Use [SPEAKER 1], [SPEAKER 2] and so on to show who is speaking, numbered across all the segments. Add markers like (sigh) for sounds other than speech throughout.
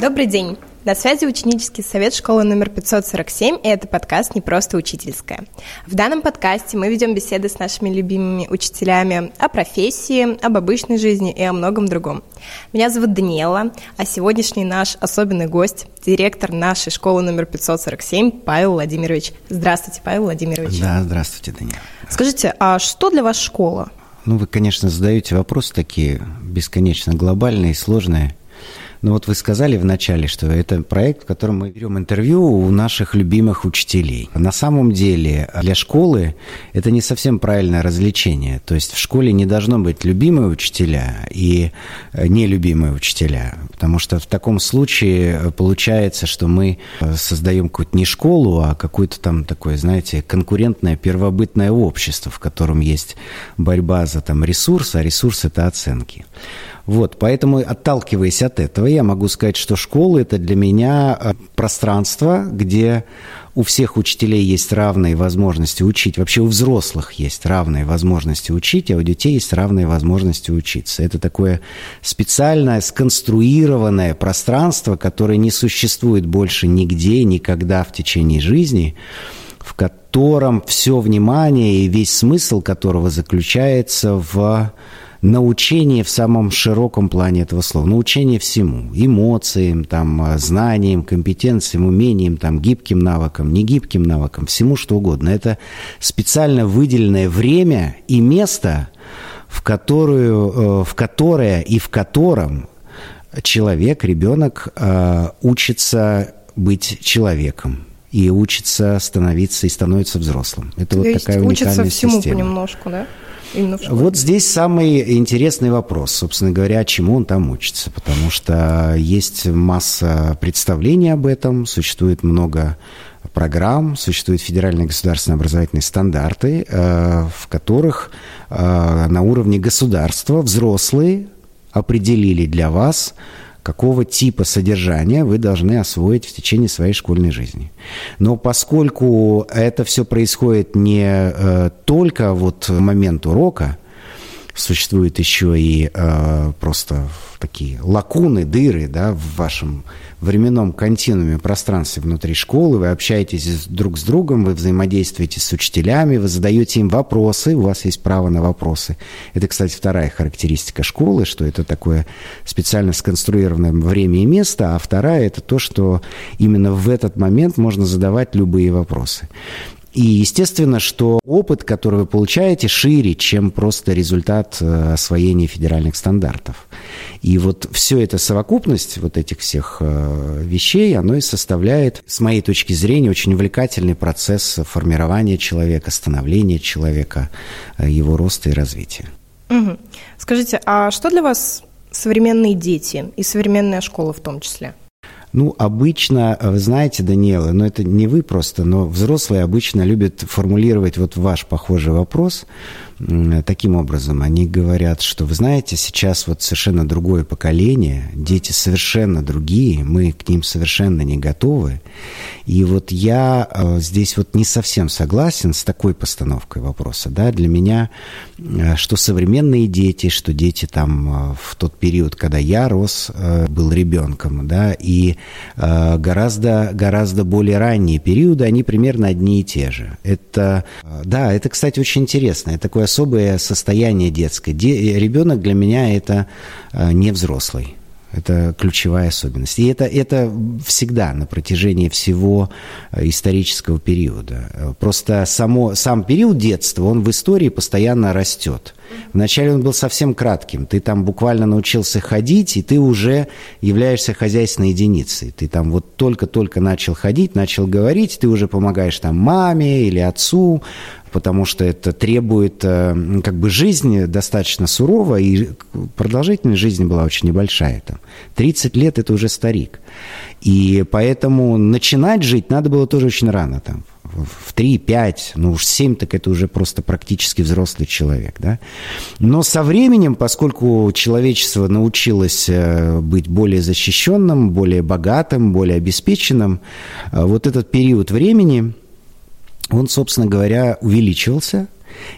[SPEAKER 1] Добрый день! На связи ученический совет школы номер 547, и это подкаст «Не просто учительская». В данном подкасте мы ведем беседы с нашими любимыми учителями о профессии, об обычной жизни и о многом другом. Меня зовут Даниэла, а сегодняшний наш особенный гость – директор нашей школы номер 547 Павел Владимирович. Здравствуйте, Павел Владимирович.
[SPEAKER 2] Да, здравствуйте, Даниэла.
[SPEAKER 1] Скажите, а что для вас школа?
[SPEAKER 2] Ну, вы, конечно, задаете вопросы такие бесконечно глобальные и сложные. Ну вот вы сказали вначале, что это проект, в котором мы берем интервью у наших любимых учителей. На самом деле для школы это не совсем правильное развлечение. То есть в школе не должно быть любимые учителя и э, нелюбимые учителя. Потому что в таком случае получается, что мы э, создаем какую-то не школу, а какое-то там такое, знаете, конкурентное первобытное общество, в котором есть борьба за там ресурс, а ресурс – это оценки. Вот, поэтому, отталкиваясь от этого, я могу сказать, что школа – это для меня э, пространство, где у всех учителей есть равные возможности учить. Вообще у взрослых есть равные возможности учить, а у детей есть равные возможности учиться. Это такое специальное, сконструированное пространство, которое не существует больше нигде, никогда в течение жизни, в котором все внимание и весь смысл которого заключается в научение в самом широком плане этого слова. Научение всему. Эмоциям, там, а, знаниям, компетенциям, умениям, там, гибким навыкам, негибким навыкам, всему что угодно. Это специально выделенное время и место, в, которую, э, в которое и в котором человек, ребенок э, учится быть человеком и учится становиться и становится взрослым.
[SPEAKER 1] Это То вот такая уникальная учится всему система. понемножку, да?
[SPEAKER 2] Именно в? Вот здесь самый интересный вопрос, собственно говоря, чему он там учится. Потому что есть масса представлений об этом, существует много программ, существуют федеральные государственные образовательные стандарты, э, в которых э, на уровне государства взрослые определили для вас какого типа содержания вы должны освоить в течение своей школьной жизни. Но поскольку это все происходит не э, только вот в момент урока, существуют еще и э, просто такие лакуны, дыры да, в вашем временном континууме пространстве внутри школы, вы общаетесь друг с другом, вы взаимодействуете с учителями, вы задаете им вопросы, у вас есть право на вопросы. Это, кстати, вторая характеристика школы, что это такое специально сконструированное время и место, а вторая – это то, что именно в этот момент можно задавать любые вопросы. И естественно, что опыт, который вы получаете, шире, чем просто результат э, освоения федеральных стандартов. И вот все это совокупность вот этих всех э, вещей, оно и составляет, с моей точки зрения, очень увлекательный процесс формирования человека, становления человека, э, его роста и развития.
[SPEAKER 1] Угу. Скажите, а что для вас современные дети и современная школа в том числе?
[SPEAKER 2] Ну, обычно, вы знаете, Даниэла, но это не вы просто, но взрослые обычно любят формулировать вот ваш похожий вопрос таким образом. Они говорят, что, вы знаете, сейчас вот совершенно другое поколение, дети совершенно другие, мы к ним совершенно не готовы. И вот я э, здесь вот не совсем согласен с такой постановкой вопроса. Да? Для меня, э, что современные дети, что дети там э, в тот период, когда я рос, был ребенком, да, и гораздо, гораздо более ранние периоды, они примерно одни и те же. Это, да, это, кстати, очень интересно. Это такое особое состояние детское. Де, ребенок для меня это не взрослый. Это ключевая особенность. И это, это всегда на протяжении всего э, исторического периода. Просто само, сам период детства, он в истории постоянно растет. Вначале он был совсем кратким. Ты там буквально научился ходить, и ты уже являешься хозяйственной единицей. Ты там вот только-только начал ходить, начал говорить, ты уже помогаешь там маме или отцу, потому что это требует, э, как бы жизнь достаточно сурова, и продолжительность жизни была очень небольшая. Там. 30 лет – это уже старик. И поэтому начинать жить надо было тоже очень рано. Там, в 3, 5, ну уж 7, так это уже просто практически взрослый человек. Да? Но со временем, поскольку человечество научилось э, быть более защищенным, более богатым, более обеспеченным, э, вот этот период времени – он, собственно говоря, увеличивался.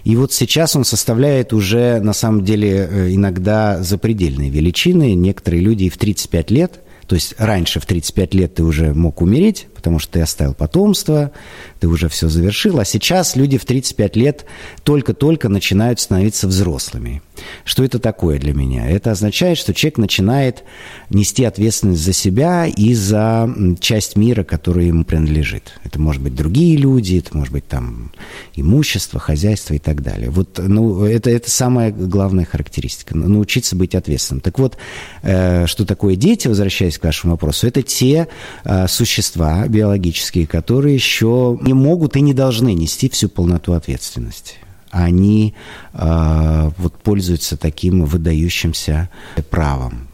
[SPEAKER 2] И вот сейчас он составляет уже, на самом деле, э, иногда запредельные величины. Некоторые люди и в 35 лет То есть раньше в 35 лет ты уже мог умереть, потому что ты оставил потомство, ты уже все завершил. А сейчас люди в 35 лет только-только начинают становиться взрослыми. Что это такое для меня? Это означает, что человек начинает нести ответственность за себя и за часть мира, которая ему принадлежит. Это может быть другие люди, это может быть там имущество, хозяйство и так далее. Вот, ну, это, это самая главная характеристика. Научиться быть ответственным. Так вот, э, что такое дети, возвращаясь к вашему вопросу, это те э, существа биологические, которые еще не могут и не должны нести всю полноту ответственности они э, вот пользуются таким выдающимся правом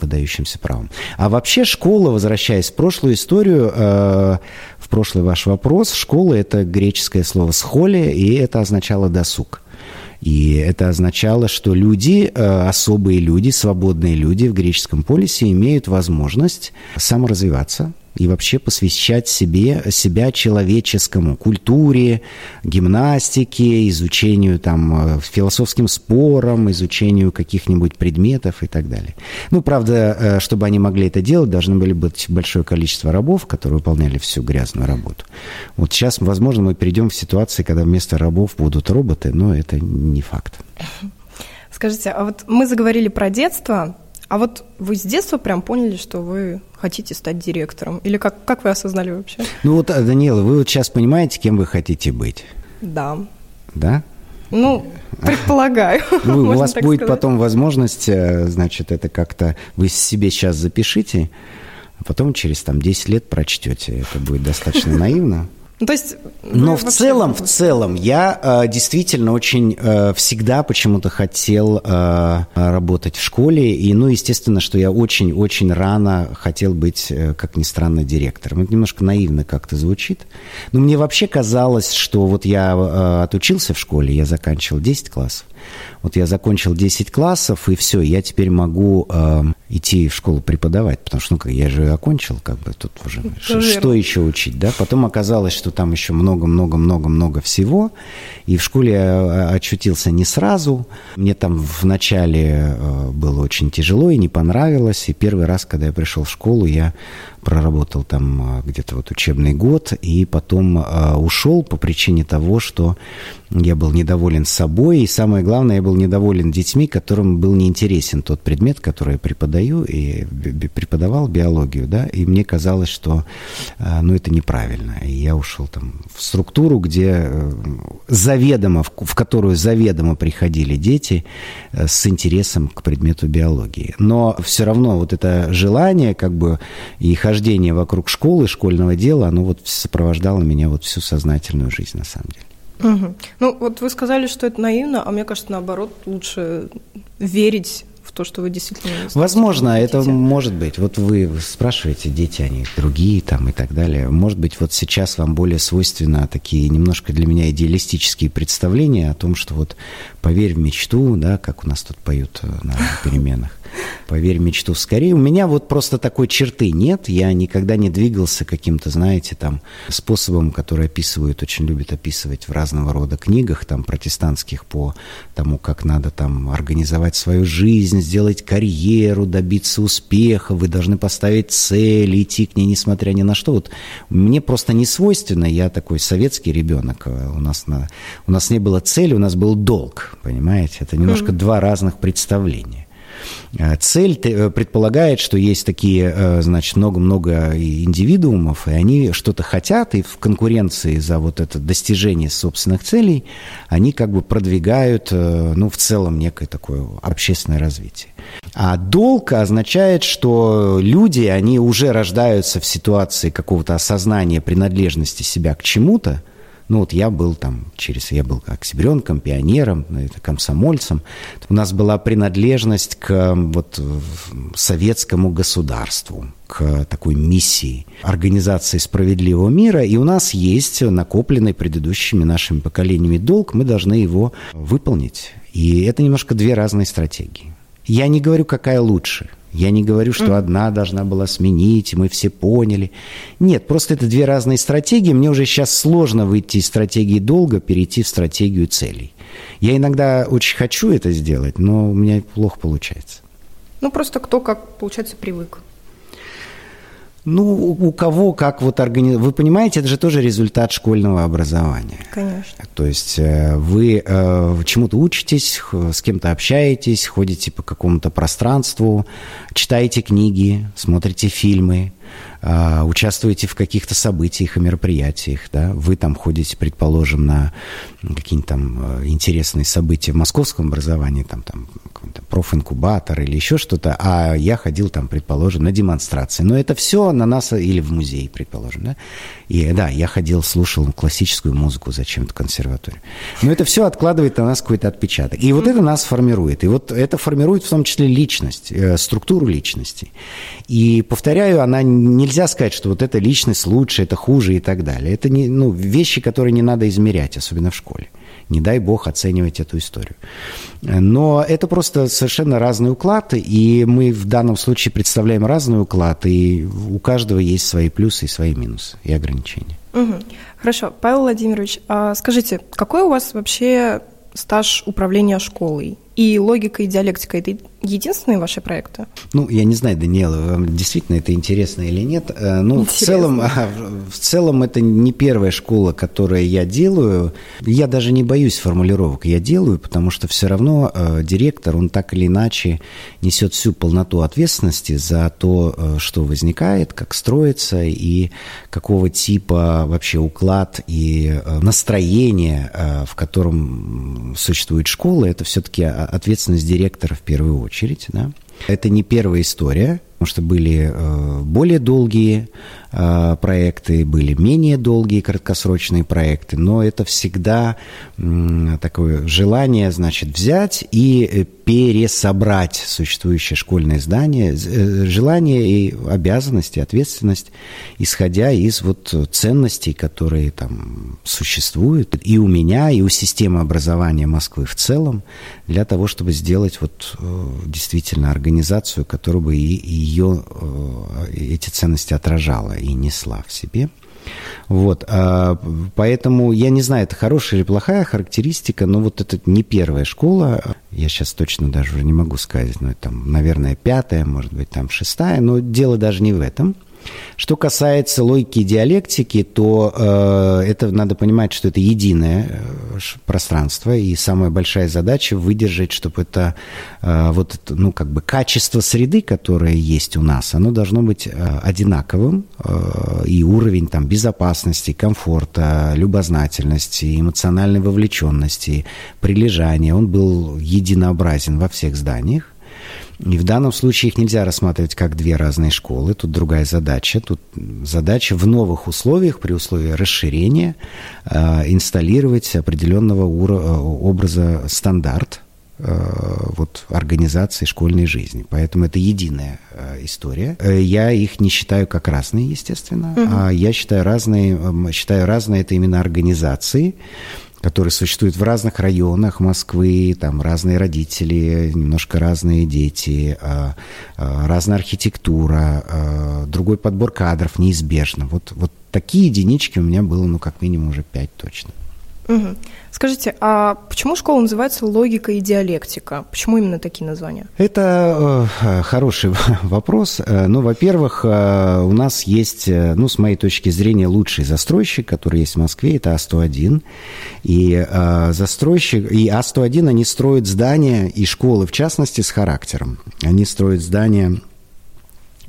[SPEAKER 2] выдающимся правом. А вообще школа, возвращаясь в прошлую историю, э, в прошлый ваш вопрос, школа – это греческое слово «схоли», и это означало «досуг». И это означало, что люди, э, особые люди, свободные люди в греческом полисе имеют возможность саморазвиваться, и вообще посвящать себе, себя человеческому, культуре, гимнастике, изучению там, э, философским спорам, изучению каких-нибудь предметов и так далее. Ну, правда, э, чтобы они могли это делать, должны были быть большое количество рабов, которые выполняли всю грязную работу. Вот сейчас, возможно, мы перейдем в ситуации, когда вместо рабов будут роботы, но это не факт.
[SPEAKER 1] Скажите, а вот мы заговорили про детство, а вот вы с детства прям поняли, что вы хотите стать директором? Или как, как вы осознали вообще?
[SPEAKER 2] Ну вот, Даниэла, вы вот сейчас понимаете, кем вы хотите быть?
[SPEAKER 1] Да.
[SPEAKER 2] Да?
[SPEAKER 1] Ну, предполагаю. (laughs)
[SPEAKER 2] Ну, у вас будет потом возможность, э, значит, это как-то вы себе сейчас запишите, а потом через там 10 лет прочтете. Это будет достаточно наивно.
[SPEAKER 1] Ну, то есть,
[SPEAKER 2] Но в целом, в целом, я э, действительно очень э, всегда почему-то хотел э, работать в школе. И, ну, естественно, что я очень-очень рано хотел быть, э, как ни странно, директором. Это немножко наивно как-то звучит. Но мне вообще казалось, что вот я э, отучился в школе, я заканчивал 10 классов. Вот я закончил 10 классов, и все, я теперь могу э, идти в школу преподавать, потому что, ну, как я же окончил, как бы тут уже что, что еще учить, да? Потом оказалось, что там еще много-много-много-много всего, и в школе я э, очутился не сразу. Мне там в начале э, было очень тяжело и не понравилось, и первый раз, когда я пришел в школу, я проработал там э, где-то вот учебный год, и потом э, ушел по причине того, что я был недоволен собой, и самое главное, я был недоволен детьми, которым был неинтересен тот предмет, который я преподаю, и преподавал биологию, да, и мне казалось, что, э, ну, это неправильно, и я ушел там в структуру, где заведомо, в которую заведомо приходили дети с интересом к предмету биологии. Но все равно вот это желание, как бы, и хождение вокруг школы, школьного дела, оно вот сопровождало меня вот всю сознательную жизнь, на самом деле.
[SPEAKER 1] Угу. Ну, вот вы сказали, что это наивно, а мне кажется, наоборот, лучше верить в то, что вы действительно...
[SPEAKER 2] Возможно, это может быть. Вот вы спрашиваете, дети, они другие там и так далее. Может быть, вот сейчас вам более свойственно такие немножко для меня идеалистические представления о том, что вот поверь в мечту, да, как у нас тут поют э, на (laughs) переменах. Поверь в мечту скорее. У меня вот просто такой черты нет. Я никогда не двигался каким-то, знаете, там способом, который описывают, очень любят описывать в разного рода книгах, там, протестантских по тому, как надо там организовать свою жизнь, сделать карьеру, добиться успеха, вы должны поставить цель, идти к ней, несмотря ни на что. Вот мне просто не свойственно, я такой советский ребенок, у нас, на, у нас не было цели, у нас был долг, понимаете? Это немножко mm-hmm. два разных представления. Э, цель э, предполагает, что есть такие, э, значит, много-много индивидуумов, и они что-то хотят, и в конкуренции за вот это достижение собственных целей они как бы продвигают, ну, в целом некое такое общественное развитие. А долг означает, что люди, они уже рождаются в ситуации какого-то осознания принадлежности себя к чему-то, ну вот я был там через, я был октябренком, пионером, ну, комсомольцем. У нас была принадлежность к вот советскому государству, к такой миссии организации справедливого мира. И у нас есть накопленный предыдущими нашими поколениями долг, мы должны его выполнить. И это немножко две разные стратегии. Я не говорю, какая лучше – я не говорю, что одна должна была сменить, мы все поняли. Нет, просто это две разные стратегии. Мне уже сейчас сложно выйти из стратегии долга, перейти в стратегию целей. Я иногда очень хочу это сделать, но у меня плохо получается.
[SPEAKER 1] Ну, просто кто как, получается, привык.
[SPEAKER 2] Ну, у кого как вот организовать. Вы понимаете, это же тоже результат школьного образования.
[SPEAKER 1] Конечно.
[SPEAKER 2] То есть э, вы э, чему-то учитесь, с кем-то общаетесь, ходите по какому-то пространству, читаете книги, смотрите фильмы, э, участвуете в каких-то событиях и мероприятиях, да, вы там ходите, предположим, на какие-нибудь там интересные события в московском образовании, там, там профинкубатор или еще что-то, а я ходил там, предположим, на демонстрации. Но это все на нас, или в музей, предположим, да. И да, я ходил, слушал классическую музыку зачем-то консерваторию. Но это все откладывает на нас какой-то отпечаток. И вот это нас формирует. И вот это формирует в том числе личность, э, структуру личности. И, повторяю, она нельзя сказать, что вот эта личность лучше, это хуже и так далее. Это не, ну, вещи, которые не надо измерять, особенно в школе не дай бог оценивать эту историю. Но это просто совершенно разный уклад, и мы в данном случае представляем разный уклад, и у каждого есть свои плюсы и свои минусы, и ограничения.
[SPEAKER 1] Угу. Хорошо. Павел Владимирович, а скажите, какой у вас вообще стаж управления школой? И логика и диалектика – это единственные ваши проекты?
[SPEAKER 2] Ну, я не знаю, Даниэла, вам действительно это интересно или нет. Э, ну, в целом, (laughs) в целом это не первая школа, которую я делаю. Я даже не боюсь формулировок. Я делаю, потому что все равно э, директор, он так или иначе несет всю полноту ответственности за то, э, что возникает, как строится и какого типа вообще уклад и настроение, в котором существует школа. Это все-таки ответственность директора в первую очередь. Да? Это не первая история, потому что были э, более долгие э, проекты, были менее долгие краткосрочные проекты, но это всегда такое желание, значит, взять и э, пересобрать существующее школьное здание, э, желание и обязанности, ответственность, исходя из вот ценностей, которые там существуют и у меня, и у системы образования Москвы в целом, для того, чтобы сделать вот э, действительно организацию, которая бы и, ее э, эти ценности отражала и несла в себе. Вот, а, поэтому я не знаю, это хорошая или плохая характеристика, но вот это не первая школа, я сейчас точно даже уже не могу сказать, но это там, наверное, пятая, может быть, там шестая, но дело даже не в этом – что касается логики и диалектики, то э, это надо понимать, что это единое э, пространство, и самая большая задача выдержать, чтобы это э, вот ну как бы качество среды, которое есть у нас, оно должно быть э, одинаковым, э, и уровень там безопасности, комфорта, любознательности, эмоциональной вовлеченности, прилежания, он был единообразен во всех зданиях. И в данном случае их нельзя рассматривать как две разные школы. Тут другая задача. Тут задача в новых условиях, при условии расширения, э, инсталлировать определенного ура- образа стандарт э, вот, организации школьной жизни. Поэтому это единая э, история. Я их не считаю как разные, естественно, угу. а я считаю разные, считаю разные это именно организации, которые существуют в разных районах Москвы, там разные родители, немножко разные дети, а, а, разная архитектура, а, другой подбор кадров неизбежно. Вот, вот такие единички у меня было, ну, как минимум уже пять точно.
[SPEAKER 1] Угу. Скажите, а почему школа называется логика и диалектика? Почему именно такие названия?
[SPEAKER 2] Это э, хороший (laughs) вопрос. Э, ну, во-первых, э, у нас есть, э, ну, с моей точки зрения, лучший застройщик, который есть в Москве, это А101. И э, застройщик, и А101, они строят здания и школы, в частности, с характером. Они строят здания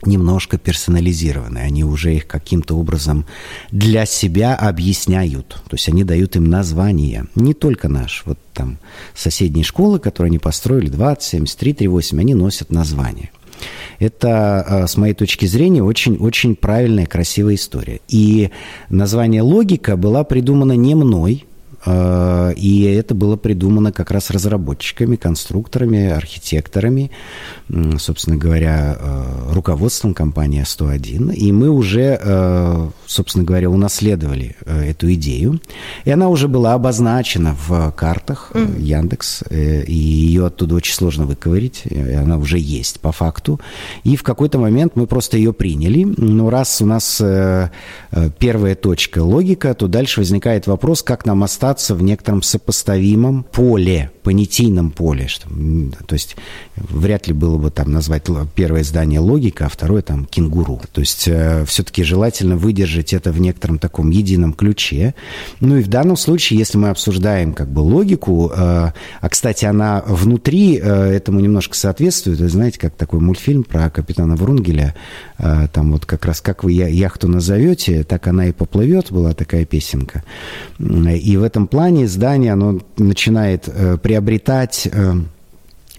[SPEAKER 2] немножко персонализированы. Они уже их каким-то образом для себя объясняют. То есть они дают им название. Не только наш. Вот там соседние школы, которые они построили, 20, 73, 38, они носят название. Это, а, с моей точки зрения, очень-очень правильная, красивая история. И название «Логика» была придумана не мной, и это было придумано как раз разработчиками, конструкторами, архитекторами, собственно говоря, а, руководством компании 101. И мы уже, а, собственно говоря, унаследовали эту идею. И она уже была обозначена в картах. Яндекс, э, и ее оттуда очень сложно выковырить. И она уже есть по факту. И в какой-то момент мы просто ее приняли. Но раз у нас э, э, первая точка логика, то дальше возникает вопрос, как нам остаться держаться в некотором сопоставимом поле, понятийном поле. Что, то есть вряд ли было бы там назвать первое здание логика, а второе там кенгуру. То есть э, все-таки желательно выдержать это в некотором таком едином ключе. Ну и в данном случае, если мы обсуждаем как бы логику, э, а, кстати, она внутри э, этому немножко соответствует. Вы знаете, как такой мультфильм про капитана Врунгеля, э, там вот как раз как вы яхту назовете, так она и поплывет, была такая песенка. И в этом плане здание, оно начинает э, приобретать... Э,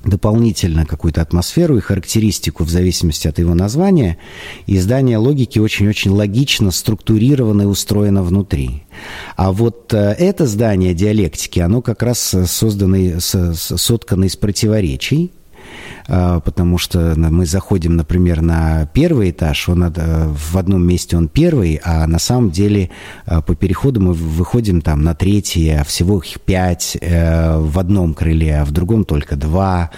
[SPEAKER 2] дополнительно какую-то атмосферу и характеристику в зависимости от его названия. И здание логики очень-очень логично структурировано и устроено внутри. А вот э, это здание диалектики, оно как раз создано, соткано из противоречий, потому что мы заходим, например, на первый этаж, он в одном месте он первый, а на самом деле а, по переходу мы выходим там на третий, а всего их пять э, в одном крыле, а в другом только два.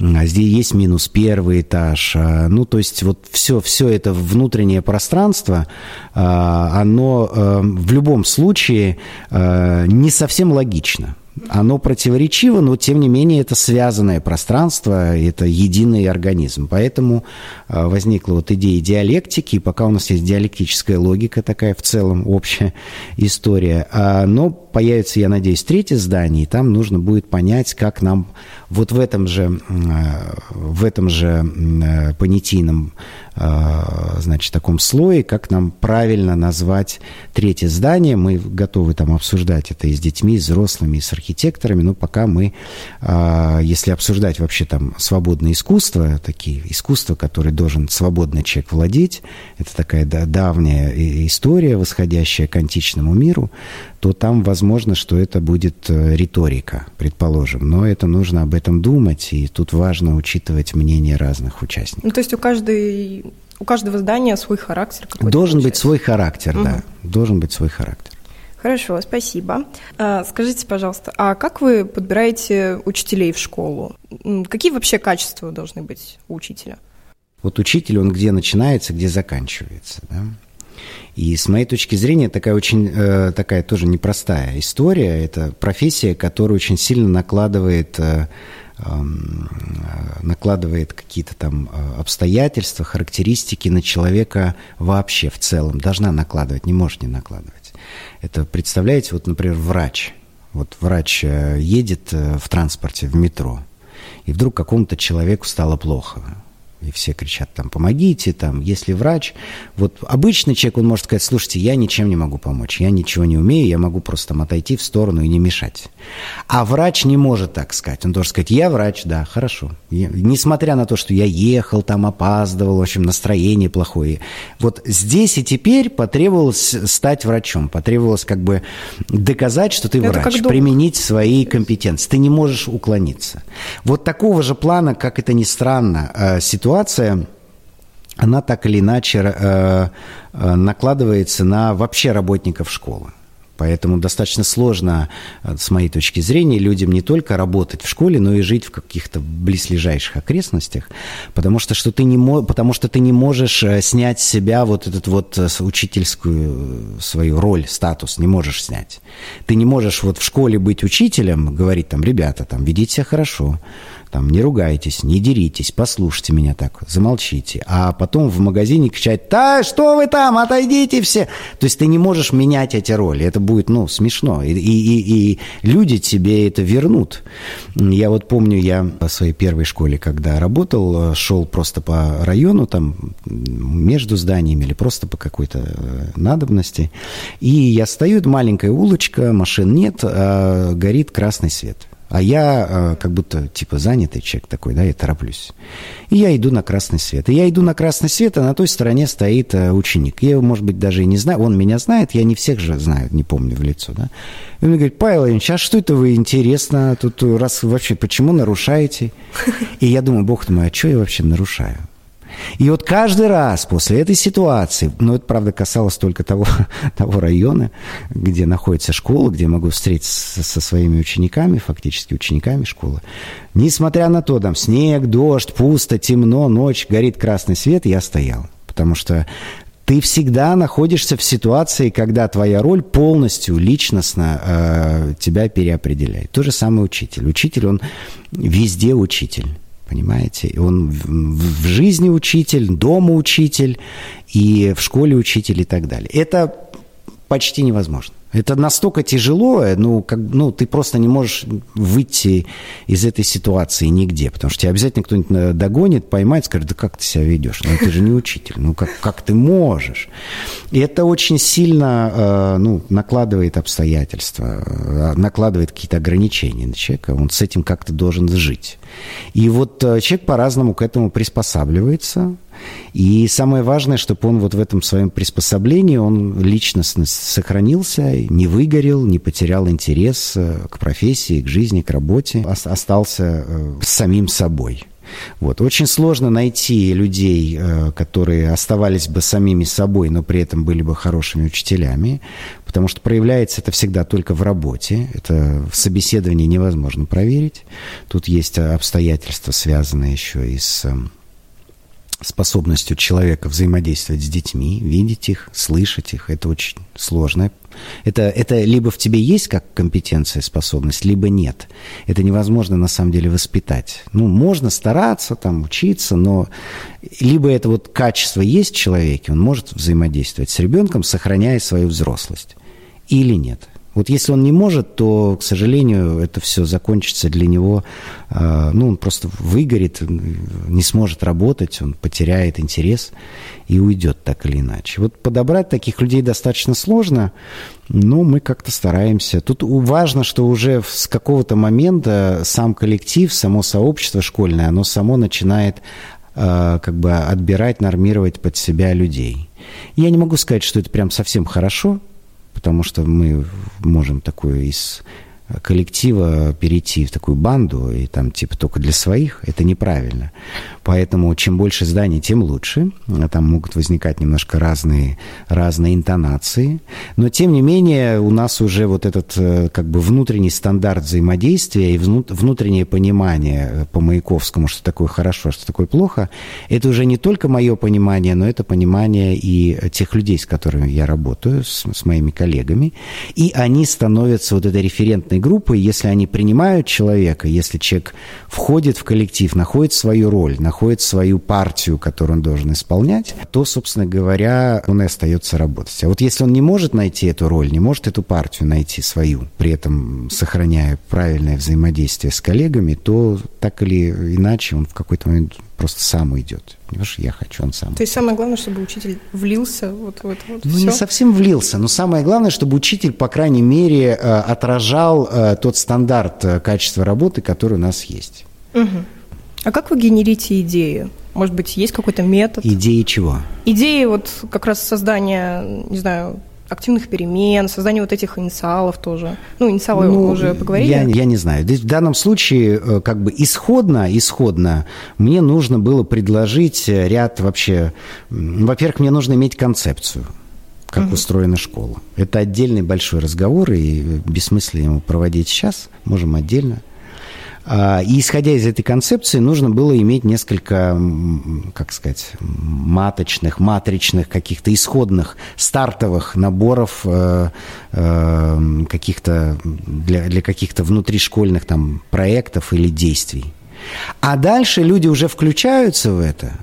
[SPEAKER 2] А здесь есть минус первый этаж. Ну, то есть вот все, все это внутреннее пространство, оно э, в любом случае э, не совсем логично оно противоречиво, но тем не менее это связанное пространство, это единый организм. Поэтому а, возникла вот идея диалектики, и пока у нас есть диалектическая логика такая в целом общая история, а, но появится, я надеюсь, третье здание, и там нужно будет понять, как нам вот в этом же, а, в этом же понятийном а, значит, таком слое, как нам правильно назвать третье здание. Мы готовы там обсуждать это и с детьми, и с взрослыми, и с архитекторами, но пока мы, а, если обсуждать вообще там свободное искусство, такие искусства, которые должен свободный человек владеть, это такая давняя история, восходящая к античному миру, то там возможно, что это будет э, риторика, предположим. Но это нужно об этом думать, и тут важно учитывать мнение разных участников. Ну,
[SPEAKER 1] то есть у каждой у каждого здания свой характер.
[SPEAKER 2] Должен получается. быть свой характер, угу. да. Должен быть свой характер.
[SPEAKER 1] Хорошо, спасибо. А, скажите, пожалуйста, а как вы подбираете учителей в школу? Какие вообще качества должны быть у учителя?
[SPEAKER 2] Вот учитель, он где начинается, где заканчивается, да? И с моей точки зрения такая очень э, такая тоже непростая история. Это профессия, которая очень сильно накладывает э, накладывает какие-то там э, обстоятельства, характеристики на человека вообще в целом. Должна накладывать, не может не накладывать. Это представляете, вот, например, врач. Вот врач э, едет э, в транспорте, в метро, и вдруг какому-то человеку стало плохо и все кричат там, помогите, там, если врач, вот обычный человек, он может сказать, слушайте, я ничем не могу помочь, я ничего не умею, я могу просто там отойти в сторону и не мешать. А врач не может так сказать, он должен сказать, я врач, да, хорошо. Я, несмотря на то, что я ехал, там опаздывал, в общем, настроение плохое. Вот здесь и теперь потребовалось стать врачом, потребовалось как бы доказать, что ты Это врач, применить свои компетенции. Ты не можешь уклониться. Вот такого же плана, как это ни странно, э, ситуация ситуация, она так или иначе э, э, накладывается на вообще работников школы. Поэтому достаточно сложно, э, с моей точки зрения, людям не только работать в школе, но и жить в каких-то близлежащих окрестностях, потому что, что ты не, потому что ты не можешь снять с себя вот этот вот учительскую свою роль, статус, не можешь снять. Ты не можешь вот в школе быть учителем, говорить там, ребята, там, ведите себя хорошо, там, не ругайтесь, не деритесь, послушайте меня так, замолчите. А потом в магазине кричать, да, что вы там, отойдите все. То есть ты не можешь менять эти роли, это будет, ну, смешно. И, и, и люди тебе это вернут. Я вот помню, я в своей первой школе, когда работал, шел просто по району, там, между зданиями или просто по какой-то э, надобности. И я стою, маленькая улочка, машин нет, а горит красный свет. А я э, как будто типа занятый человек такой, да, я тороплюсь. И я иду на красный свет. И я иду на красный свет, а на той стороне стоит э, ученик. Я его, может быть, даже и не знаю. Он меня знает, я не всех же знаю, не помню в лицо, да. И он мне говорит, Павел Ильич, а что это вы, интересно, тут раз вообще, почему нарушаете? И я думаю, бог ты мой, а что я вообще нарушаю? И вот каждый раз после этой ситуации, ну, это, правда, касалось только того, (laughs) того района, где находится школа, где я могу встретиться со своими учениками, фактически учениками школы. Несмотря на то, там снег, дождь, пусто, темно, ночь, горит красный свет, я стоял. Потому что ты всегда находишься в ситуации, когда твоя роль полностью личностно э, тебя переопределяет. То же самое учитель. Учитель, он везде учитель. Понимаете? Он в, в жизни учитель, дома учитель, и в школе учитель и так далее. Это почти невозможно. Это настолько тяжело, ну, как, ну, ты просто не можешь выйти из этой ситуации нигде, потому что тебя обязательно кто-нибудь э, догонит, поймает, скажет, да как ты себя ведешь? Ну, ты же не учитель, ну, как, как ты можешь? И это очень сильно, э, ну, накладывает обстоятельства, э, накладывает какие-то ограничения на человека, он с этим как-то должен жить. И вот э, человек по-разному к этому приспосабливается, и самое важное, чтобы он вот в этом своем приспособлении, он личностно сохранился, не выгорел, не потерял интерес э, к профессии, к жизни, к работе, остался э, самим собой. Вот. Очень сложно найти людей, э, которые оставались бы самими собой, но при этом были бы хорошими учителями, потому что проявляется это всегда только в работе. Это в собеседовании невозможно проверить. Тут есть обстоятельства, связанные еще и с способностью человека взаимодействовать с детьми, видеть их, слышать их. Это очень сложно. Это, это либо в тебе есть как компетенция, способность, либо нет. Это невозможно на самом деле воспитать. Ну, можно стараться, там, учиться, но либо это вот качество есть в человеке, он может взаимодействовать с ребенком, сохраняя свою взрослость, или нет. Вот если он не может, то, к сожалению, это все закончится для него, э, ну, он просто выгорит, не сможет работать, он потеряет интерес и уйдет так или иначе. Вот подобрать таких людей достаточно сложно, но мы как-то стараемся. Тут важно, что уже с какого-то момента сам коллектив, само сообщество школьное, оно само начинает э, как бы отбирать, нормировать под себя людей. Я не могу сказать, что это прям совсем хорошо, потому что мы можем такое из коллектива перейти в такую банду, и там типа только для своих, это неправильно. Поэтому чем больше зданий, тем лучше. Там могут возникать немножко разные, разные интонации. Но тем не менее у нас уже вот этот э, как бы внутренний стандарт взаимодействия и внутреннее понимание э, по Маяковскому, что такое хорошо, что такое плохо, это уже не только мое понимание, но это понимание и тех людей, с которыми я работаю, с, с моими коллегами. И они становятся вот этой референтной группы, если они принимают человека, если человек входит в коллектив, находит свою роль, находит свою партию, которую он должен исполнять, то, собственно говоря, он и остается работать. А вот если он не может найти эту роль, не может эту партию найти свою, при этом сохраняя правильное взаимодействие с коллегами, то так или иначе он в какой-то момент просто сам уйдет. Понимаешь, я хочу, он сам.
[SPEAKER 1] То есть самое главное, чтобы учитель влился вот в это вот
[SPEAKER 2] Ну,
[SPEAKER 1] все?
[SPEAKER 2] не совсем влился, но самое главное, чтобы учитель, по крайней мере, э, отражал э, тот стандарт э, качества работы, который у нас есть.
[SPEAKER 1] Угу. А как вы генерите идеи? Может быть, есть какой-то метод?
[SPEAKER 2] Идеи чего?
[SPEAKER 1] Идеи вот как раз создания, не знаю, активных перемен, создание вот этих инициалов тоже. Ну, инициалы ну, мы уже поговорили.
[SPEAKER 2] Я, я не знаю. В данном случае, э, как бы исходно, исходно, мне нужно было предложить ряд вообще... Во-первых, мне нужно иметь концепцию как угу. устроена школа. Это отдельный большой разговор, и бессмысленно его проводить сейчас, можем отдельно. А, и исходя из этой концепции, нужно было иметь несколько, как сказать, маточных, матричных, каких-то исходных, стартовых наборов э, э, каких-то для, для каких-то внутришкольных там проектов или действий. А дальше люди уже включаются в это –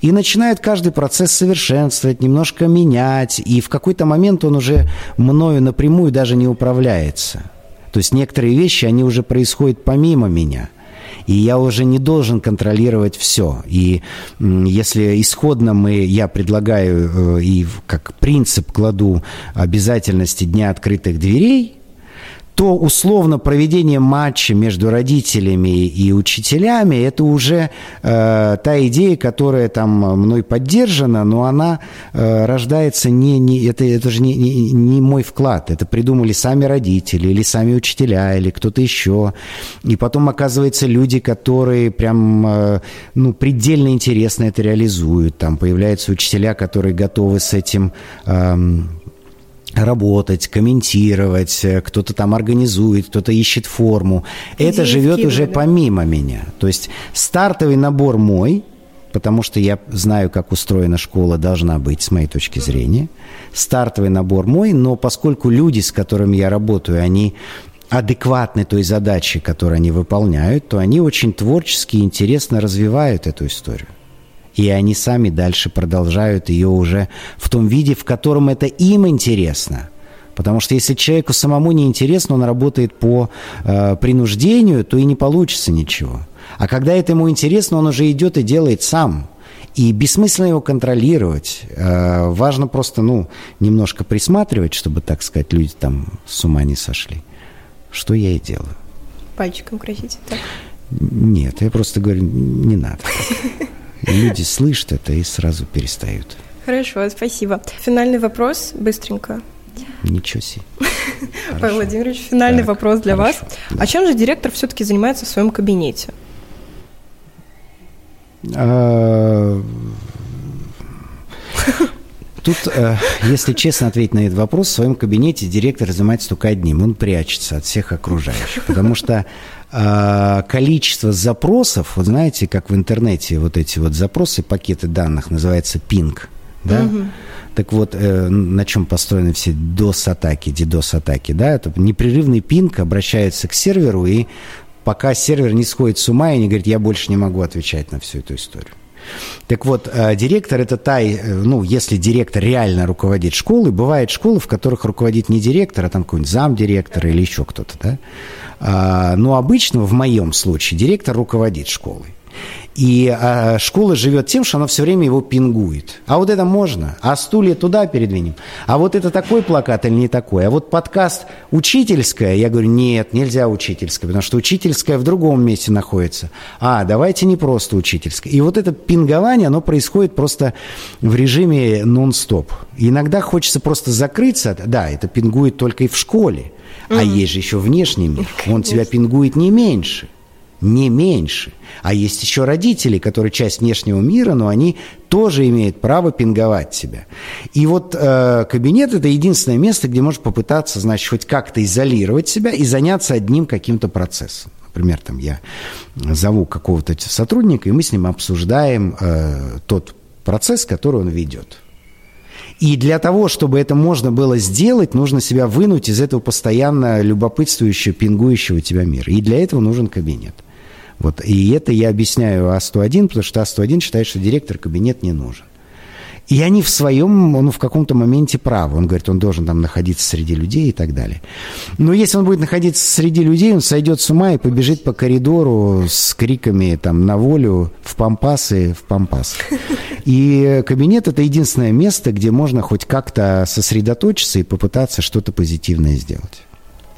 [SPEAKER 2] и начинают каждый процесс совершенствовать, немножко менять, и в какой-то момент он уже мною напрямую даже не управляется – то есть некоторые вещи, они уже происходят помимо меня. И я уже не должен контролировать все. И если исходно мы, я предлагаю э, и как принцип кладу обязательности Дня открытых дверей – то условно проведение матча между родителями и учителями это уже э, та идея, которая там мной поддержана, но она э, рождается не, не это, это же не, не, не мой вклад, это придумали сами родители или сами учителя или кто-то еще, и потом оказывается люди, которые прям э, ну предельно интересно это реализуют, там появляются учителя, которые готовы с этим э, работать, комментировать, э, кто-то там организует, кто-то ищет форму. Идеи Это живет уже помимо меня. То есть стартовый набор мой, потому что я знаю, как устроена школа должна быть, с моей точки зрения. Стартовый набор мой, но поскольку люди, с которыми я работаю, они адекватны той задаче, которую они выполняют, то они очень творчески и интересно развивают эту историю. И они сами дальше продолжают ее уже в том виде, в котором это им интересно. Потому что если человеку самому не интересно, он работает по э, принуждению, то и не получится ничего. А когда это ему интересно, он уже идет и делает сам. И бессмысленно его контролировать. Э, важно просто, ну, немножко присматривать, чтобы, так сказать, люди там с ума не сошли. Что я и делаю.
[SPEAKER 1] Пальчиком красите так?
[SPEAKER 2] Нет, я просто говорю, не надо. (laughs) Люди слышат это и сразу перестают.
[SPEAKER 1] Хорошо, спасибо. Финальный вопрос, быстренько.
[SPEAKER 2] Ничего себе. (laughs)
[SPEAKER 1] Павел Владимирович, финальный так, вопрос для хорошо, вас. Да. А чем же директор все-таки занимается в своем кабинете?
[SPEAKER 2] А, тут, э, если честно ответить на этот вопрос, в своем кабинете директор занимается только одним. Он прячется от всех окружающих. Потому что количество запросов, вот знаете, как в интернете вот эти вот запросы, пакеты данных, называется пинг, да? Угу. Так вот, э, на чем построены все DOS-атаки, DDoS-атаки, да? Это непрерывный пинг обращается к серверу, и пока сервер не сходит с ума и не говорит, я больше не могу отвечать на всю эту историю. Так вот, э, директор это та, э, ну, если директор реально руководит школой, бывают школы, в которых руководит не директор, а там какой-нибудь замдиректора или еще кто-то, да. А, но обычно, в моем случае, директор руководит школой. И а, школа живет тем, что она все время его пингует. А вот это можно, а стулья туда передвинем. А вот это такой плакат или не такой. А вот подкаст учительская, я говорю, нет, нельзя учительская, потому что учительская в другом месте находится. А, давайте не просто учительская. И вот это пингование, оно происходит просто в режиме нон-стоп. Иногда хочется просто закрыться. Да, это пингует только и в школе. А mm-hmm. есть же еще внешний мир. Он тебя пингует не меньше не меньше. А есть еще родители, которые часть внешнего мира, но они тоже имеют право пинговать себя. И вот э, кабинет – это единственное место, где можешь попытаться, значит, хоть как-то изолировать себя и заняться одним каким-то процессом. Например, там я зову какого-то сотрудника, и мы с ним обсуждаем э, тот процесс, который он ведет. И для того, чтобы это можно было сделать, нужно себя вынуть из этого постоянно любопытствующего, пингующего тебя мира. И для этого нужен кабинет. Вот. И это я объясняю А101, потому что А101 считает, что директор кабинет не нужен. И они в своем, он в каком-то моменте правы. Он говорит, он должен там находиться среди людей и так далее. Но если он будет находиться среди людей, он сойдет с ума и побежит по коридору с криками там на волю, в пампасы, в пампас. И кабинет – это единственное место, где можно хоть как-то сосредоточиться и попытаться что-то позитивное сделать.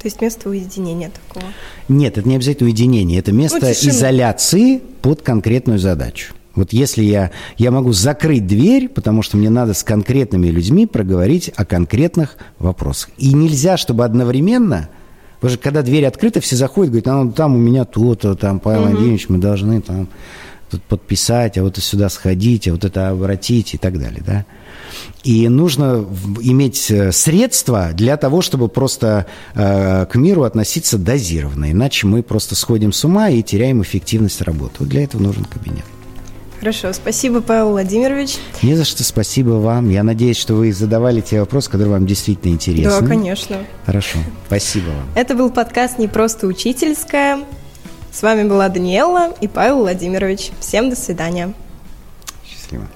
[SPEAKER 1] То есть место уединения такого?
[SPEAKER 2] Нет, это не обязательно уединение. Это место ну, изоляции под конкретную задачу. Вот если я, я могу закрыть дверь, потому что мне надо с конкретными людьми проговорить о конкретных вопросах. И нельзя, чтобы одновременно, потому что когда дверь открыта, все заходят, говорят, а ну, там у меня то-то, там, Павел угу. Владимирович, мы должны там тут подписать, а вот сюда сходить, а вот это обратить и так далее, да. И нужно иметь э, средства для того, чтобы просто э, к миру относиться дозированно. Иначе мы просто сходим с ума и теряем эффективность работы. Вот для этого нужен кабинет.
[SPEAKER 1] Хорошо, спасибо, Павел Владимирович.
[SPEAKER 2] Не за что, спасибо вам. Я надеюсь, что вы задавали те вопросы, которые вам действительно интересны.
[SPEAKER 1] Да, конечно.
[SPEAKER 2] Хорошо, спасибо вам.
[SPEAKER 1] Это был подкаст «Не просто учительская». С вами была Даниэла и Павел Владимирович. Всем до свидания.
[SPEAKER 2] Счастливо.